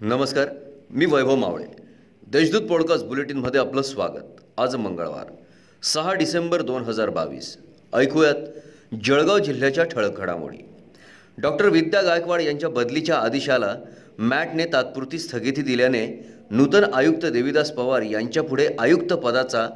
नमस्कार मी वैभव मावळे. देशदूत पॉडकास्ट बुलेटिनमध्ये आपलं स्वागत. आज मंगळवार सहा डिसेंबर दोन हजार बावीस. ऐकूयात जळगाव जिल्ह्याच्या ठळक घडामोडी. डॉक्टर विद्या गायकवाड यांच्या बदलीच्या आदेशाला मॅटने तात्पुरती स्थगिती दिल्याने नूतन आयुक्त देविदास पवार यांच्यापुढे आयुक्त पदाचा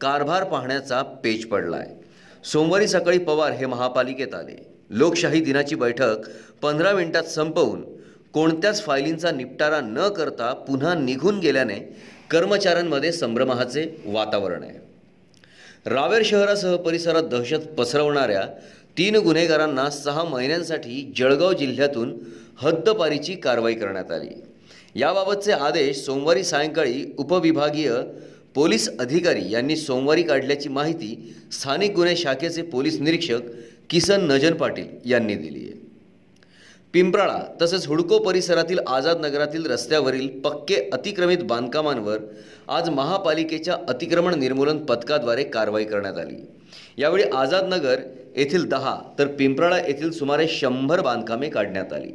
कारभार पाहण्याचा पेच पडला आहे सोमवारी सकाळी पवार हे महापालिकेत आले. लोकशाही दिनाची बैठक पंधरा मिनिटात संपवून कोणत्याच फायलींचा निपटारा न करता पुन्हा निघून गेल्याने कर्मचाऱ्यांमध्ये संभ्रमाचे वातावरण आहे. रावेर शहरासह परिसरात दहशत पसरवणाऱ्या तीन गुन्हेगारांना सहा महिन्यांसाठी जळगाव जिल्ह्यातून हद्दपारीची कारवाई करण्यात आली. याबाबतचे आदेश सोमवारी सायंकाळी उपविभागीय पोलीस अधिकारी यांनी सोमवारी काढल्याची माहिती स्थानिक गुन्हे शाखेचे पोलीस निरीक्षक किसन नजन पाटील यांनी दिली आहे. पिंपराळा तसेच हुडको परिसरातील आझाद नगरातील रस्त्यावरील पक्के अतिक्रमित बांधकामांवर आज महापालिकेच्या अतिक्रमण निर्मूलन पथकाद्वारे कारवाई करण्यात आली. यावेळी आझाद नगर येथील दहा तर पिंपराळा येथील सुमारे शंभर बांधकामे काढण्यात आली.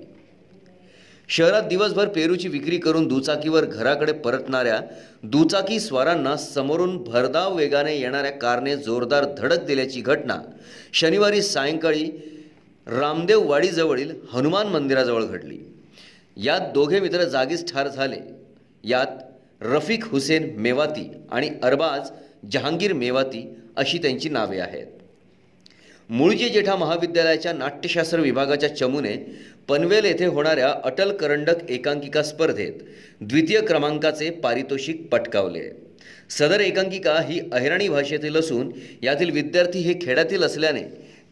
शहरात दिवसभर पेरूची विक्री करून दुचाकीवर घराकडे परतणाऱ्या दुचाकी स्वारांना समोरून भरधाव वेगाने येणाऱ्या कारने जोरदार धडक दिल्याची घटना शनिवारी सायंकाळी रामदेव वाडीजवळील हनुमान मंदिराजवळ घडली. यात दोघे मित्र जागीच ठार झाले. यात रफिक हुसेन मेवाती आणि अरबाज जहांगीर मेवाती अशी त्यांची नावे आहेत. मुळजी जेठा महाविद्यालयाच्या नाट्यशास्त्र विभागाच्या चमूने पनवेल येथे होणाऱ्या अटल करंडक एकांकिका स्पर्धेत द्वितीय क्रमांकाचे पारितोषिक पटकावले. सदर एकांकिका ही अहिराणी भाषेतील असून यातील विद्यार्थी हे खेड्यातील असल्याने